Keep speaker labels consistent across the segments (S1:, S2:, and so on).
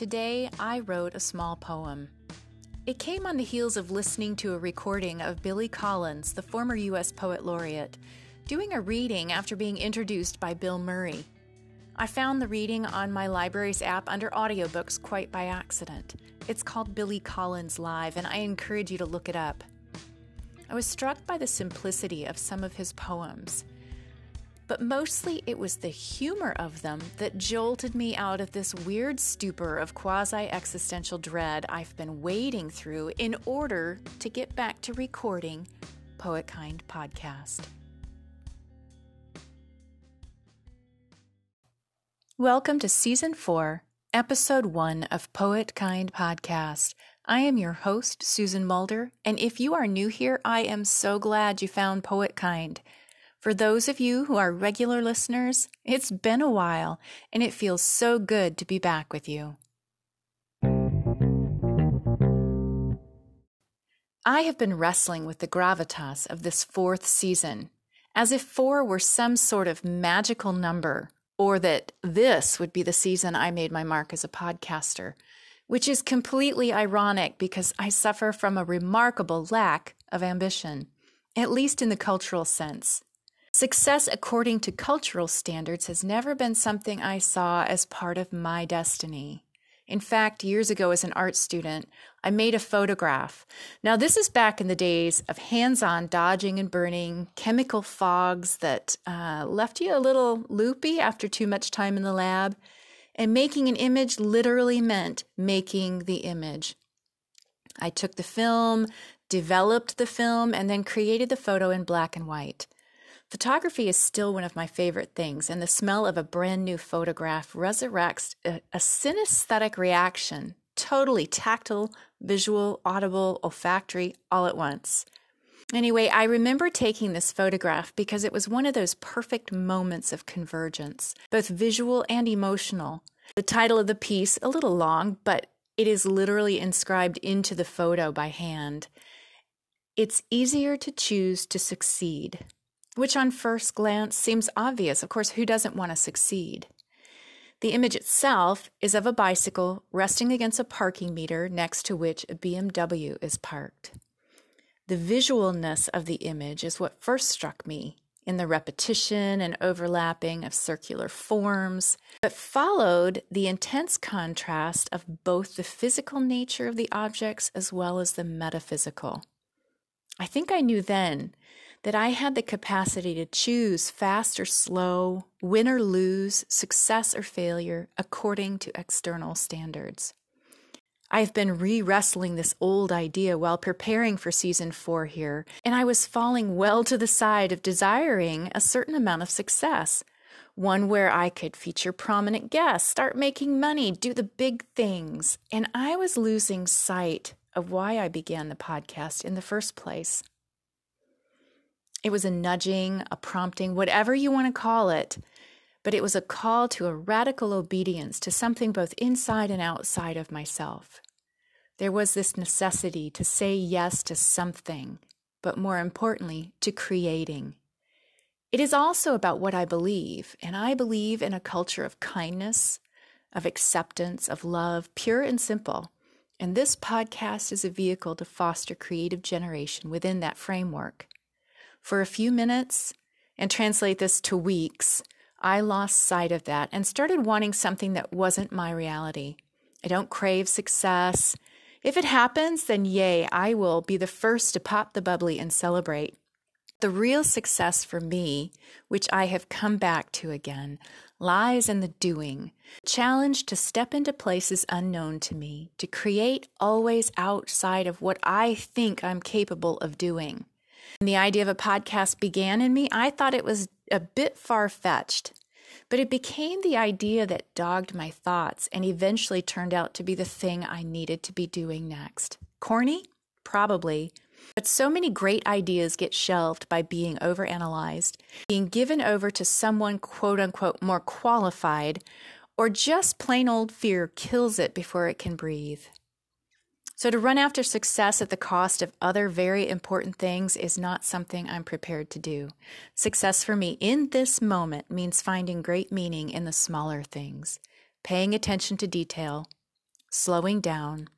S1: Today, I wrote a small poem. It came on the heels of listening to a recording of Billy Collins, the former U.S. Poet Laureate, doing a reading after being introduced by Bill Murray. I found the reading on my library's app under audiobooks quite by accident. It's called Billy Collins Live, and I encourage you to look it up. I was struck by the simplicity of some of his poems but mostly it was the humor of them that jolted me out of this weird stupor of quasi existential dread I've been wading through in order to get back to recording Poet Kind Podcast. Welcome to Season 4, Episode 1 of Poet Kind Podcast. I am your host, Susan Mulder, and if you are new here, I am so glad you found Poet Kind. For those of you who are regular listeners, it's been a while, and it feels so good to be back with you. I have been wrestling with the gravitas of this fourth season, as if four were some sort of magical number, or that this would be the season I made my mark as a podcaster, which is completely ironic because I suffer from a remarkable lack of ambition, at least in the cultural sense. Success according to cultural standards has never been something I saw as part of my destiny. In fact, years ago as an art student, I made a photograph. Now, this is back in the days of hands on dodging and burning, chemical fogs that uh, left you a little loopy after too much time in the lab. And making an image literally meant making the image. I took the film, developed the film, and then created the photo in black and white. Photography is still one of my favorite things, and the smell of a brand new photograph resurrects a, a synesthetic reaction, totally tactile, visual, audible, olfactory, all at once. Anyway, I remember taking this photograph because it was one of those perfect moments of convergence, both visual and emotional. The title of the piece, a little long, but it is literally inscribed into the photo by hand. It's easier to choose to succeed which on first glance seems obvious. Of course, who doesn't want to succeed? The image itself is of a bicycle resting against a parking meter next to which a BMW is parked. The visualness of the image is what first struck me in the repetition and overlapping of circular forms, but followed the intense contrast of both the physical nature of the objects as well as the metaphysical. I think I knew then that I had the capacity to choose fast or slow, win or lose, success or failure according to external standards. I've been re wrestling this old idea while preparing for season four here, and I was falling well to the side of desiring a certain amount of success. One where I could feature prominent guests, start making money, do the big things. And I was losing sight of why I began the podcast in the first place. It was a nudging, a prompting, whatever you want to call it, but it was a call to a radical obedience to something both inside and outside of myself. There was this necessity to say yes to something, but more importantly, to creating. It is also about what I believe, and I believe in a culture of kindness, of acceptance, of love, pure and simple. And this podcast is a vehicle to foster creative generation within that framework. For a few minutes, and translate this to weeks, I lost sight of that and started wanting something that wasn't my reality. I don't crave success. If it happens, then yay, I will be the first to pop the bubbly and celebrate. The real success for me, which I have come back to again, lies in the doing. Challenge to step into places unknown to me, to create always outside of what I think I'm capable of doing. When the idea of a podcast began in me, I thought it was a bit far fetched, but it became the idea that dogged my thoughts and eventually turned out to be the thing I needed to be doing next. Corny? Probably. But so many great ideas get shelved by being overanalyzed, being given over to someone quote unquote more qualified, or just plain old fear kills it before it can breathe. So, to run after success at the cost of other very important things is not something I'm prepared to do. Success for me in this moment means finding great meaning in the smaller things, paying attention to detail, slowing down,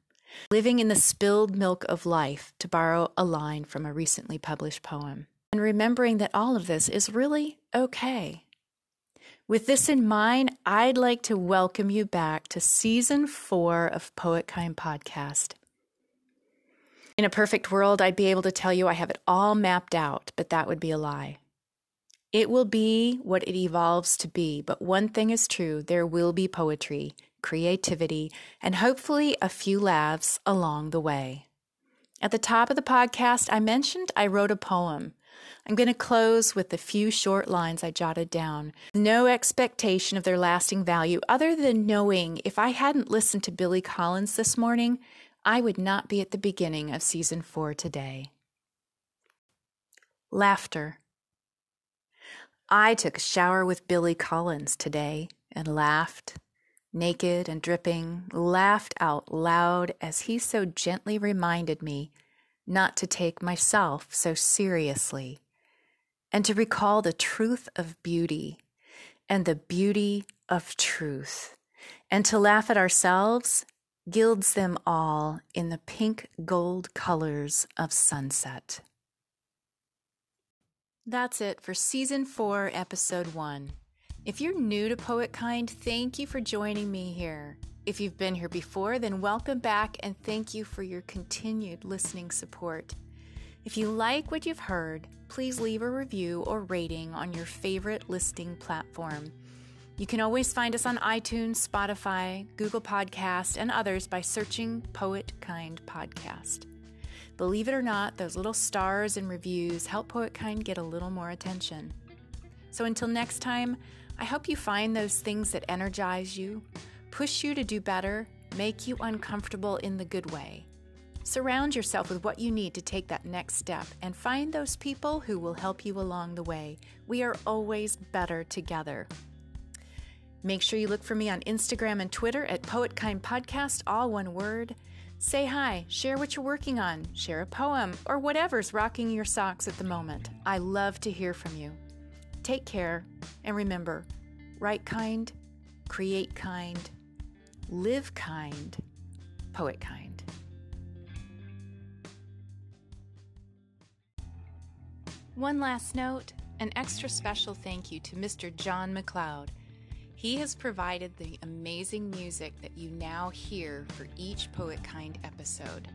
S1: living in the spilled milk of life, to borrow a line from a recently published poem, and remembering that all of this is really okay. With this in mind, I'd like to welcome you back to season four of Poet Kind Podcast. In a perfect world, I'd be able to tell you I have it all mapped out, but that would be a lie. It will be what it evolves to be, but one thing is true there will be poetry, creativity, and hopefully a few laughs along the way. At the top of the podcast, I mentioned I wrote a poem. I'm going to close with the few short lines I jotted down. No expectation of their lasting value, other than knowing if I hadn't listened to Billy Collins this morning, I would not be at the beginning of season four today. Laughter. I took a shower with Billy Collins today and laughed, naked and dripping, laughed out loud as he so gently reminded me not to take myself so seriously and to recall the truth of beauty and the beauty of truth and to laugh at ourselves gilds them all in the pink gold colors of sunset. That's it for season four, episode one. If you're new to Poet Kind, thank you for joining me here. If you've been here before, then welcome back and thank you for your continued listening support. If you like what you've heard, please leave a review or rating on your favorite listing platform. You can always find us on iTunes, Spotify, Google Podcast, and others by searching Poet Kind Podcast. Believe it or not, those little stars and reviews help Poet Kind get a little more attention. So until next time, I hope you find those things that energize you, push you to do better, make you uncomfortable in the good way. Surround yourself with what you need to take that next step and find those people who will help you along the way. We are always better together. Make sure you look for me on Instagram and Twitter at PoetKind Podcast, all one word. Say hi, share what you're working on, share a poem, or whatever's rocking your socks at the moment. I love to hear from you. Take care, and remember write kind, create kind, live kind, poet kind. One last note an extra special thank you to Mr. John McLeod. He has provided the amazing music that you now hear for each Poet Kind episode.